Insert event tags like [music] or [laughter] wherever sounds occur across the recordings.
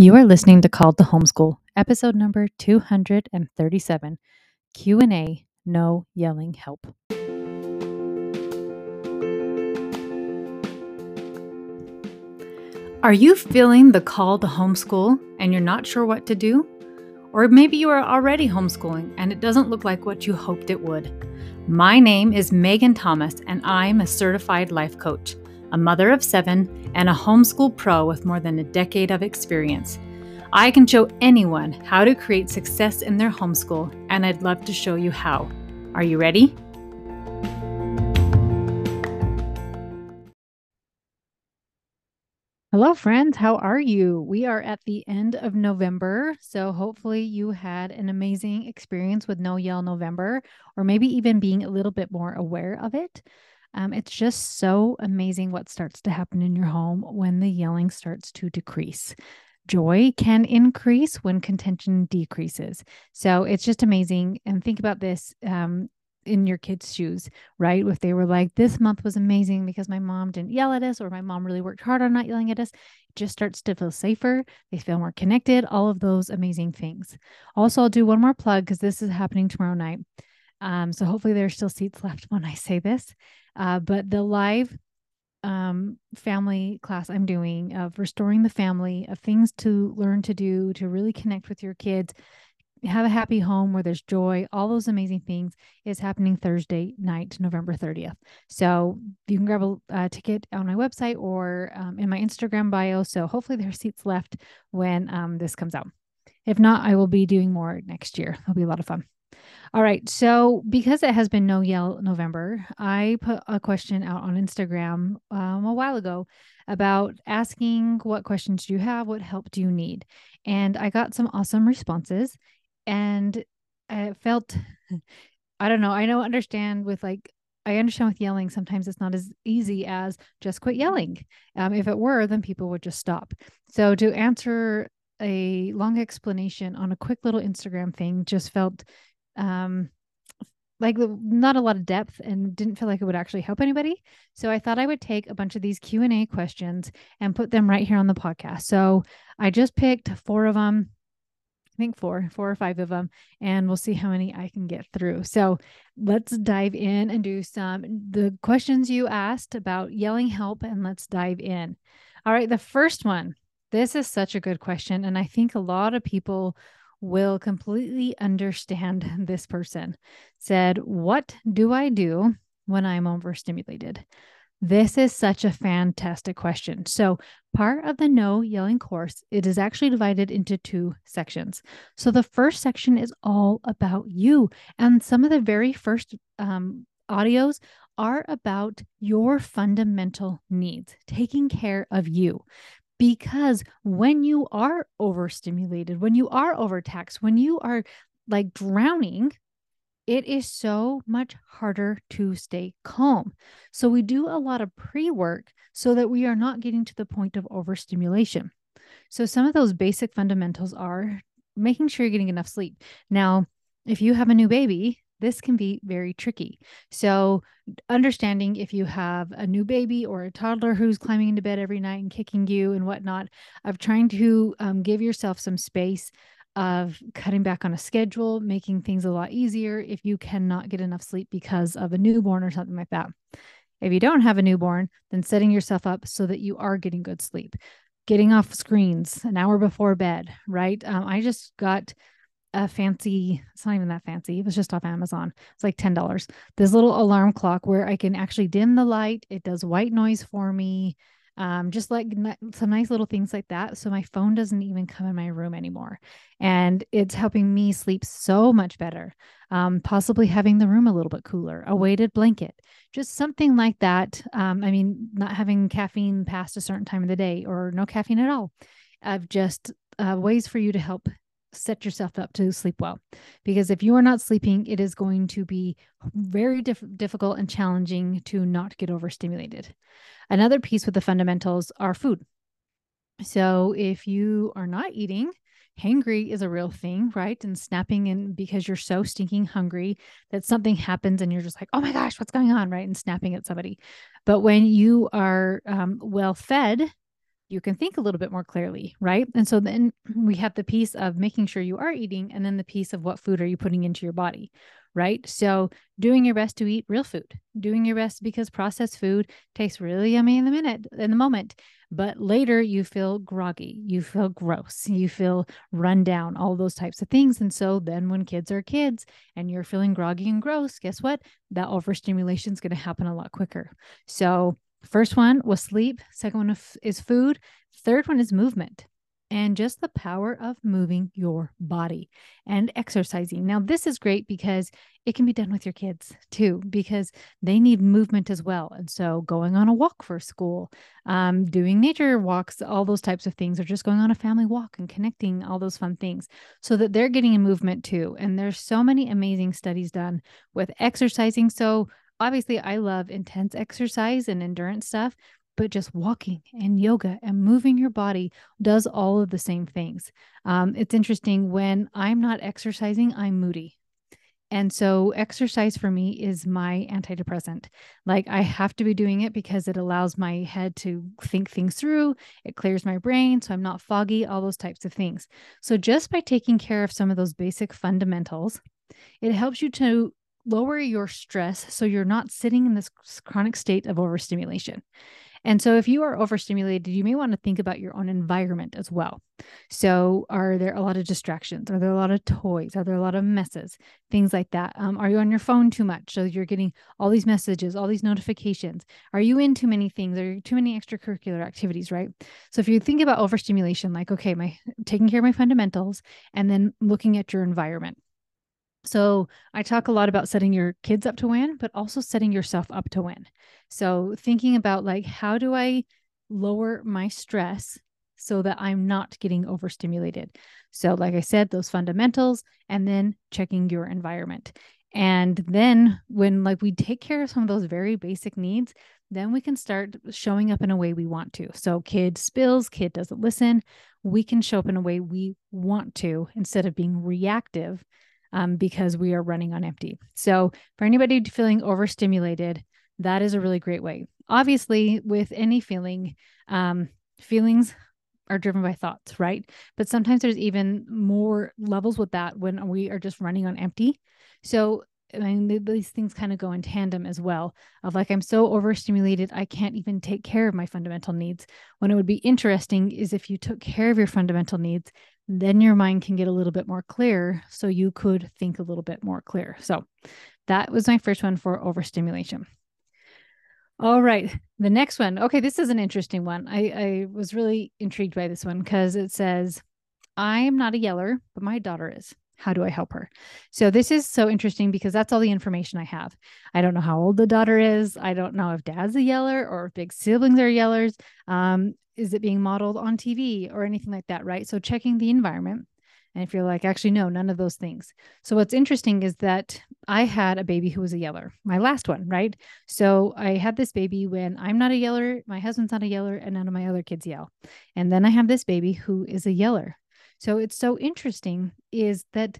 You are listening to Called to Homeschool, episode number 237, Q&A, no yelling help. Are you feeling the call to homeschool and you're not sure what to do? Or maybe you are already homeschooling and it doesn't look like what you hoped it would. My name is Megan Thomas and I'm a certified life coach a mother of seven, and a homeschool pro with more than a decade of experience. I can show anyone how to create success in their homeschool, and I'd love to show you how. Are you ready? Hello, friends. How are you? We are at the end of November. So, hopefully, you had an amazing experience with No Yell November, or maybe even being a little bit more aware of it. Um, it's just so amazing what starts to happen in your home when the yelling starts to decrease. Joy can increase when contention decreases. So it's just amazing. And think about this um, in your kids' shoes, right? If they were like, this month was amazing because my mom didn't yell at us, or my mom really worked hard on not yelling at us, it just starts to feel safer. They feel more connected, all of those amazing things. Also, I'll do one more plug because this is happening tomorrow night. Um, so hopefully there's still seats left when I say this. Uh, but the live um, family class I'm doing of restoring the family, of things to learn to do to really connect with your kids, have a happy home where there's joy, all those amazing things is happening Thursday night, November 30th. So you can grab a ticket on my website or um, in my Instagram bio. So hopefully there are seats left when um, this comes out. If not, I will be doing more next year. It'll be a lot of fun. All right. So, because it has been No Yell November, I put a question out on Instagram um, a while ago about asking what questions do you have? What help do you need? And I got some awesome responses. And I felt, [laughs] I don't know, I don't understand with like, I understand with yelling, sometimes it's not as easy as just quit yelling. Um, if it were, then people would just stop. So, to answer a long explanation on a quick little Instagram thing just felt um like not a lot of depth and didn't feel like it would actually help anybody. So i thought i would take a bunch of these q&a questions and put them right here on the podcast. So i just picked four of them i think four four or five of them and we'll see how many i can get through. So let's dive in and do some the questions you asked about yelling help and let's dive in. All right the first one. This is such a good question and i think a lot of people will completely understand [laughs] this person. Said, What do I do when I'm overstimulated? This is such a fantastic question. So, part of the no yelling course, it is actually divided into two sections. So, the first section is all about you. And some of the very first um, audios are about your fundamental needs, taking care of you because when you are overstimulated, when you are overtaxed, when you are like drowning, it is so much harder to stay calm. So we do a lot of pre work so that we are not getting to the point of overstimulation. So some of those basic fundamentals are making sure you're getting enough sleep. Now, if you have a new baby, this can be very tricky. So, understanding if you have a new baby or a toddler who's climbing into bed every night and kicking you and whatnot, of trying to um, give yourself some space of cutting back on a schedule, making things a lot easier if you cannot get enough sleep because of a newborn or something like that. If you don't have a newborn, then setting yourself up so that you are getting good sleep, getting off screens an hour before bed, right? Um, I just got a fancy, it's not even that fancy. It was just off Amazon. It's like $10. This little alarm clock where I can actually dim the light. It does white noise for me. Um, just like some nice little things like that. So my phone doesn't even come in my room anymore. And it's helping me sleep so much better. Um, possibly having the room a little bit cooler, a weighted blanket, just something like that. Um, I mean, not having caffeine past a certain time of the day or no caffeine at all. I've just uh, ways for you to help set yourself up to sleep well. Because if you are not sleeping it is going to be very diff- difficult and challenging to not get overstimulated. Another piece with the fundamentals are food. So if you are not eating hangry is a real thing right? And snapping and because you're so stinking hungry that something happens and you're just like oh my gosh what's going on? Right? And snapping at somebody. But when you are um, well fed you can think a little bit more clearly, right? And so then [clears throat] we have the piece of making sure you are eating, and then the piece of what food are you putting into your body, right? So doing your best to eat real food, doing your best because processed food tastes really yummy in the minute, in the moment, but later you feel groggy, you feel gross, you feel run down, all those types of things. And so then when kids are kids and you're feeling groggy and gross, guess what? That overstimulation is going to happen a lot quicker. So First one was sleep. Second one is food. Third one is movement and just the power of moving your body and exercising. Now, this is great because it can be done with your kids too, because they need movement as well. And so, going on a walk for school, um, doing nature walks, all those types of things, or just going on a family walk and connecting, all those fun things, so that they're getting a movement too. And there's so many amazing studies done with exercising. So, obviously I love intense exercise and endurance stuff, but just walking and yoga and moving your body does all of the same things. Um, it's interesting when I'm not exercising, I'm moody. And so, exercise for me is my antidepressant. Like, I have to be doing it because it allows my head to think things through. It clears my brain. So, I'm not foggy, all those types of things. So, just by taking care of some of those basic fundamentals, it helps you to lower your stress so you're not sitting in this chronic state of overstimulation. And so, if you are overstimulated, you may want to think about your own environment as well. So, are there a lot of distractions? Are there a lot of toys? Are there a lot of messes? Things like that. Um, are you on your phone too much? So, you're getting all these messages, all these notifications. Are you in too many things? Are you too many extracurricular activities? Right. So, if you think about overstimulation, like, okay, my taking care of my fundamentals and then looking at your environment. So I talk a lot about setting your kids up to win, but also setting yourself up to win. So thinking about like, how do I lower my stress so that I'm not getting overstimulated? So, like I said, those fundamentals, and then checking your environment. And then when like we take care of some of those very basic needs, then we can start showing up in a way we want to. So kid spills, kid doesn't listen. We can show up in a way we want to instead of being reactive um, because we are running on empty. So, for anybody feeling overstimulated, that is a really great way. Obviously, with any feeling, um, feelings are driven by thoughts, right? But sometimes there's even more levels with that when we are just running on empty. So, I mean, these things kind of go in tandem as well of like, I'm so overstimulated, I can't even take care of my fundamental needs. When it would be interesting is if you took care of your fundamental needs, then your mind can get a little bit more clear. So you could think a little bit more clear. So that was my first one for overstimulation. All right. The next one. Okay. This is an interesting one. I, I was really intrigued by this one because it says, I am not a yeller, but my daughter is. How do I help her? So this is so interesting because that's all the information I have. I don't know how old the daughter is. I don't know if dad's a yeller or if big siblings are yellers. Um, is it being modeled on TV or anything like that, right? So checking the environment. And if you're like, actually, no, none of those things. So what's interesting is that I had a baby who was a yeller, my last one, right? So I had this baby when I'm not a yeller, my husband's not a yeller, and none of my other kids yell. And then I have this baby who is a yeller. So it's so interesting is that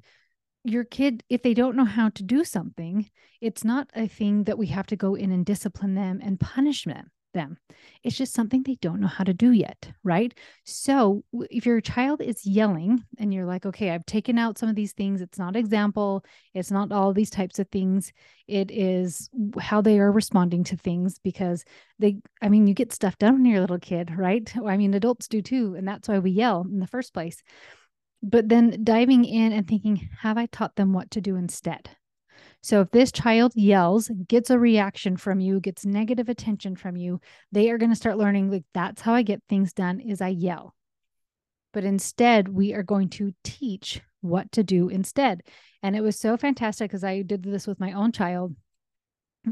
your kid, if they don't know how to do something, it's not a thing that we have to go in and discipline them and punish them them. It's just something they don't know how to do yet, right? So if your child is yelling and you're like, okay, I've taken out some of these things, it's not example, it's not all these types of things, it is how they are responding to things because they, I mean, you get stuff done when you're a little kid, right? I mean, adults do too. And that's why we yell in the first place. But then diving in and thinking, have I taught them what to do instead? So if this child yells, gets a reaction from you, gets negative attention from you, they are going to start learning like that's how I get things done is I yell. But instead, we are going to teach what to do instead. And it was so fantastic because I did this with my own child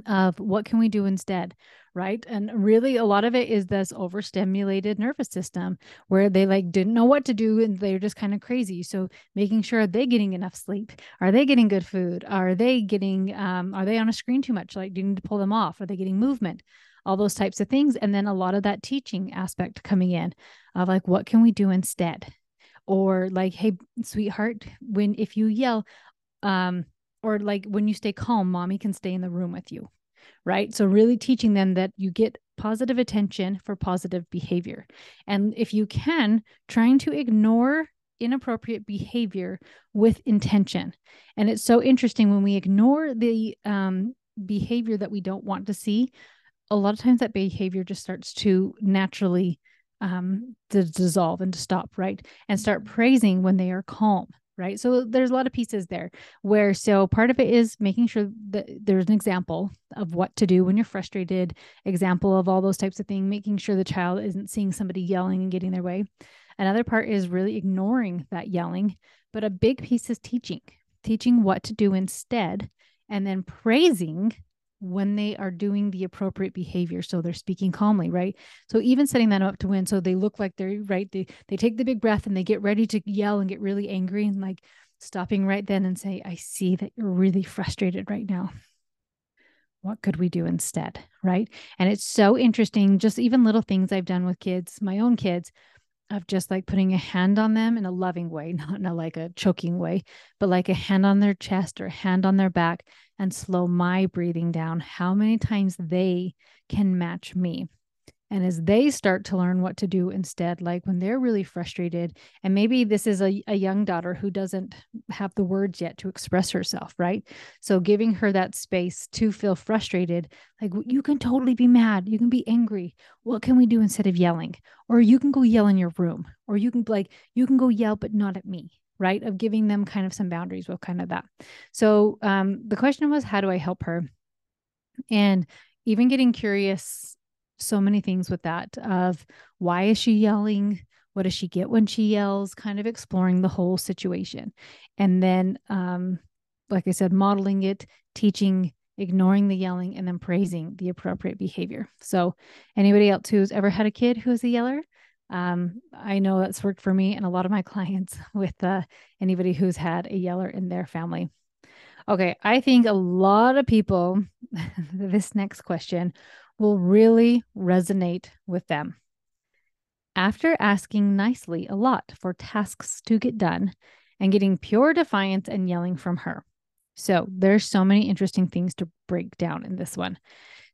of what can we do instead right? And really a lot of it is this overstimulated nervous system where they like didn't know what to do and they're just kind of crazy. So making sure are they getting enough sleep? Are they getting good food? Are they getting um, are they on a screen too much? Like do you need to pull them off? Are they getting movement? All those types of things. And then a lot of that teaching aspect coming in of like what can we do instead? Or like hey sweetheart when if you yell um or like when you stay calm, mommy can stay in the room with you. Right. So, really teaching them that you get positive attention for positive behavior. And if you can, trying to ignore inappropriate behavior with intention. And it's so interesting when we ignore the um, behavior that we don't want to see, a lot of times that behavior just starts to naturally um, to dissolve and to stop, right? And start praising when they are calm, right? So there's a lot of pieces there where so part of it is making sure that there's an example of what to do when you're frustrated, example of all those types of things, making sure the child isn't seeing somebody yelling and getting their way. Another part is really ignoring that yelling, but a big piece is teaching, teaching what to do instead, and then praising when they are doing the appropriate behavior so they're speaking calmly right? So even setting that up to win so they look like they're right they they take the big breath and they get ready to yell and get really angry and like stopping right then and say i see that you're really frustrated right now. What could we do instead? Right? And it's so interesting just even little things i've done with kids my own kids of just like putting a hand on them in a loving way, [laughs] not in a like a choking way, but like a hand on their chest or a hand on their back and slow my breathing down, how many times they can match me. And as they start to learn what to do instead, like when they're really frustrated, and maybe this is a, a young daughter who doesn't have the words yet to express herself, right? So giving her that space to feel frustrated, like you can totally be mad, you can be angry. What can we do instead of yelling? Or you can go yell in your room, or you can like, you can go yell, but not at me, right? Of giving them kind of some boundaries with kind of that. So um, the question was, how do I help her? And even getting curious so many things with that of why is she yelling? What does she get when she yells? Kind of exploring the whole situation. And then, um, like I said, modeling it, teaching, ignoring the yelling, and then praising the appropriate behavior. So, anybody else who's ever had a kid who is a yeller, um, I know that's worked for me and a lot of my [laughs] clients with uh, anybody who's had a yeller in their family. Okay, I think a lot of people, [laughs] this next question will really resonate with them. After asking nicely a lot for tasks to get done and getting pure defiance and yelling from her. So there's so many interesting things to break down in this one.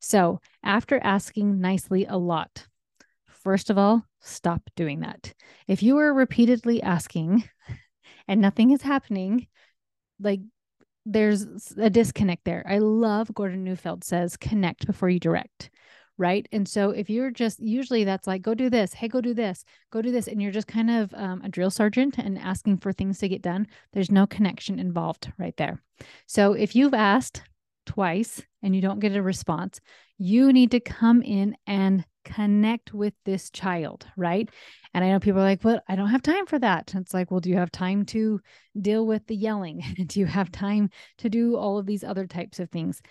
So after asking nicely a lot, first of all, stop doing that. If you are repeatedly asking [laughs] and nothing is happening, like there's a disconnect there. I love Gordon Neufeld says connect before you direct. Right. And so if you're just usually that's like, go do this. Hey, go do this. Go do this. And you're just kind of um, a drill sergeant and asking for things to get done. There's no connection involved right there. So if you've asked twice and you don't get a response, you need to come in and connect with this child, right? And I know people are like, well, I don't have time for that. And it's like, well, do you have time to deal with the yelling? [laughs] do you have time to do all of these other types of things?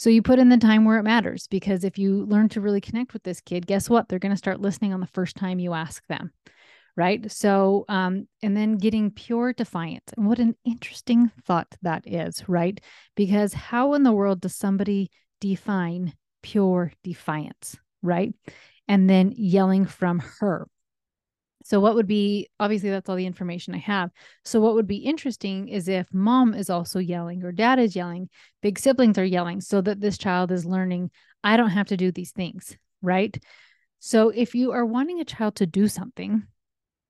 So you put in the time where it matters because if you learn to really connect with this kid, guess what? They're going to start listening on the first time you ask them. Right. So, um, and then getting pure defiance. And what an interesting thought that is, right? Because how in the world does somebody define pure defiance? right? And then yelling from her. So, what would be obviously that's all the information I have. So, what would be interesting is if mom is also yelling or dad is yelling, big siblings are yelling, so that this child is learning, I don't have to do these things, right? So, if you are wanting a child to do something,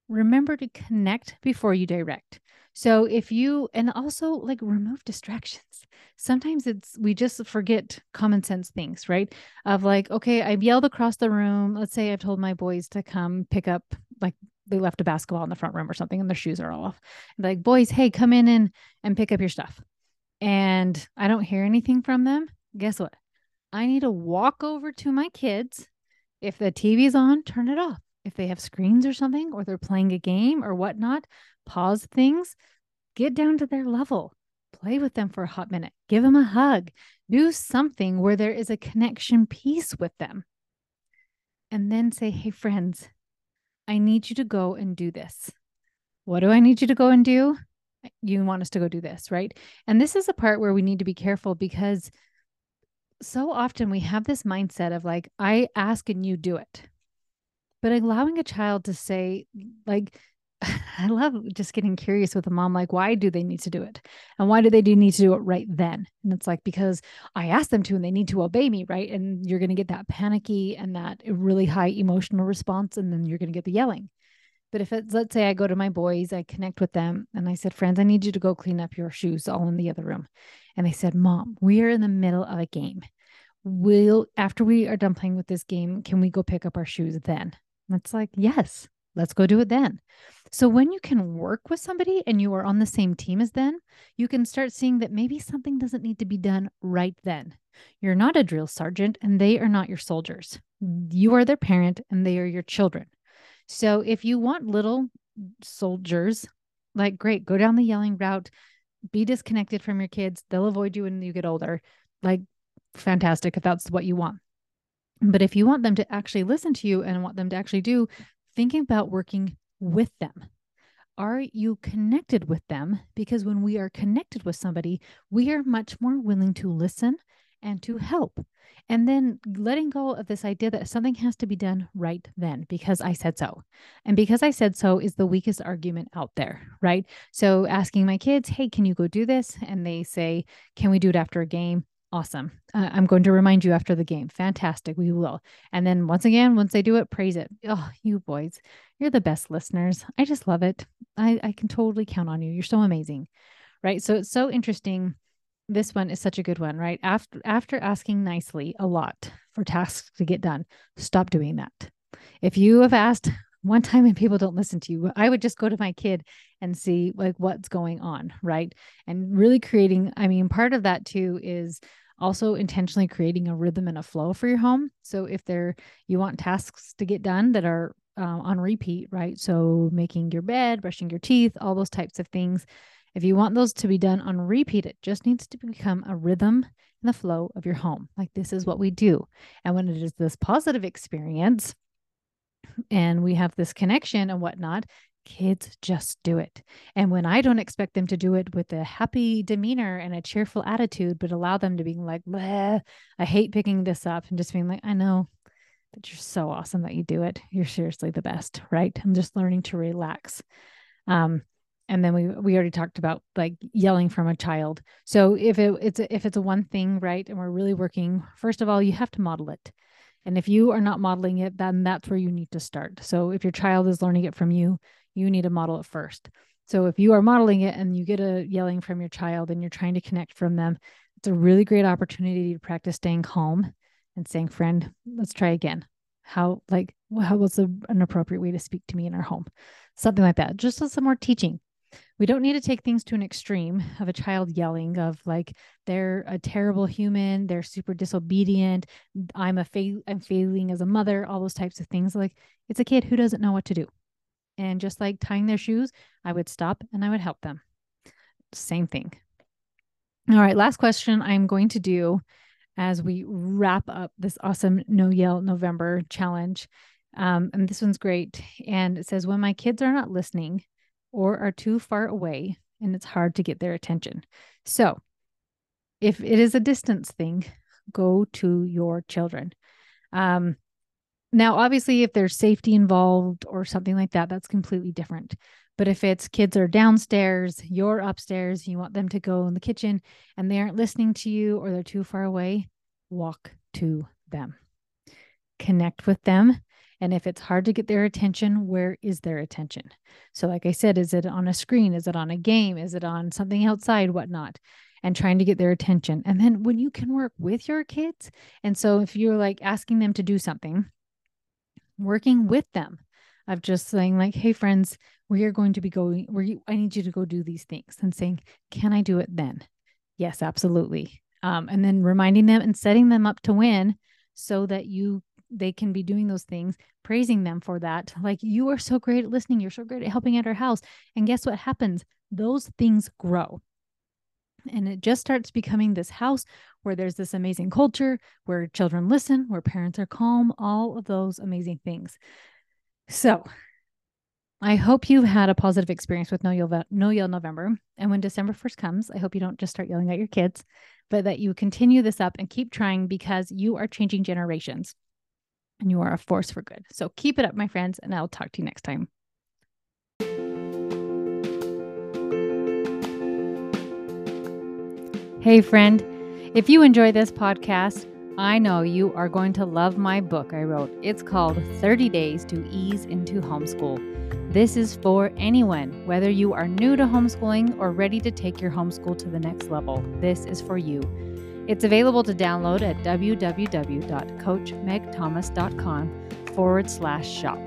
remember to connect before you direct. So if you and also like remove distractions. [laughs] Sometimes it's we just forget common sense things, right? Of like, okay, I've yelled across the room. Let's say I've told my boys to come pick up like they left a basketball in the front room or something and their shoes are all off. Like, boys, hey, come in and and pick up your stuff. And I don't hear anything from them. Guess what? I need to walk over to my kids. If the TV's on, turn it off. If they have screens or something, or they're playing a game or whatnot, pause things, get down to their level, play with them for a hot minute, give them a hug, do something where there is a connection piece with them. And then say, hey, friends, I need you to go and do this. What do I need you to go and do? You want us to go do this, right? And this is a part where we need to be careful because so often we have this mindset of like, I ask and you do it. But allowing a child to say, like, [laughs] I love just getting curious with a mom, like, why do they need to do it? And why do they do need to do it right then? And it's like, because I asked them to and they need to obey me, right? And you're going to get that panicky and that really high emotional response. And then you're going to get the yelling. But if it's, let's say I go to my boys, I connect with them and I said, friends, I need you to go clean up your shoes all in the other room. And they said, Mom, we are in the middle of a game. Will, after we are done playing with this game, can we go pick up our shoes then? And it's like, yes, let's go do it then. So when you can work with somebody and you are on the same team as them, you can start seeing that maybe something doesn't need to be done right then. You're not a drill sergeant and they are not your soldiers. You are their parent and they are your children. So if you want little soldiers, like great, go down the yelling route, be disconnected from your kids. They'll avoid you when you get older. Like fantastic if that's what you want. But if you want them to actually listen to you and want them to actually do, thinking about working with them. Are you connected with them? Because when we are connected with somebody, we are much more willing to listen and to help. And then letting go of this idea that something has to be done right then because I said so. And because I said so is the weakest argument out there, right? So asking my kids, hey, can you go do this? And they say, can we do it after a game? Awesome. Uh, I'm going to remind you after the game. Fantastic. We will. And then once again, once they do it, praise it. Oh, you boys, you're the best listeners. I just love it. I, I can totally count on you. You're so amazing. Right. So it's so interesting this one is such a good one, right? After after asking nicely a lot for tasks to get done, stop doing that. If you have asked one time and people don't listen to you, I would just go to my kid and see like what's going on, right? And really creating, I mean, part of that too is also intentionally creating a rhythm and a flow for your home. So if there you want tasks to get done that are uh, on repeat, right? So making your bed, brushing your teeth, all those types of things if you want those to be done on repeat, it just needs to become a rhythm and the flow of your home. Like this is what we do. And when it is this positive experience and we have this connection and whatnot, kids just do it. And when I don't expect them to do it with a happy demeanor and a cheerful attitude, but allow them to be like, I hate picking this up and just being like, I know, but you're so awesome that you do it. You're seriously the best, right? I'm just learning to relax. Um, and then we we already talked about like yelling from a child so if it, it's a, if it's a one thing right and we're really working first of all you have to model it and if you are not modeling it then that's where you need to start. So if your child is learning it from you you need to model it first. So if you are modeling it and you get a yelling from your child and you're trying to connect from them it's a really great opportunity to practice staying calm and saying friend let's try again. How like how was an appropriate way to speak to me in our home? Something like that just as some more teaching we don't need to take things to an extreme of a child yelling of like they're a terrible human they're super disobedient i'm a fail i'm failing as a mother all those types of things. Like it's a kid who doesn't know what to do. And just like tying their shoes i would stop and i would help them. Same thing. All right last question i'm going to do as we wrap up this awesome no yell november challenge. Um, and this one's great. And it says when my kids are not listening or are too far away and it's hard to get their attention. So, if it is a distance thing, go to your children. Um, now, obviously, if there's safety involved or something like that, that's completely different. But if it's kids are downstairs, you're upstairs, you want them to go in the kitchen and they aren't listening to you or they're too far away, walk to them. Connect with them and if it's hard to get their attention, where is their attention? So, like I said, is it on a screen? Is it on a game? Is it on something outside? Whatnot? And trying to get their attention. And then when you can work with your kids, and so if you're like asking them to do something, working with them of just saying, like, hey, friends, we are going to be going, where I need you to go do these things and saying, can I do it then? Yes, absolutely. Um, and then reminding them and setting them up to win so that you they can be doing those things, praising them for that. Like, you are so great at listening. You're so great at helping at our house. And guess what happens? Those things grow. And it just starts becoming this house where there's this amazing culture, where children listen, where parents are calm, all of those amazing things. So, I hope you've had a positive experience with No Yell, no Yell November. And when December 1st comes, I hope you don't just start yelling at your kids, but that you continue this up and keep trying because you are changing generations and you are a force for good. So keep it up, my friends, and I'll talk to you next time. Hey, friend, if you enjoy this podcast, I know you are going to love my book I wrote. It's called 30 Days to Ease into Homeschool. This is for anyone, whether you are new to homeschooling or ready to take your homeschool to the next level. This is for you. It's available to download at www.coachmegthomas.com forward slash shop.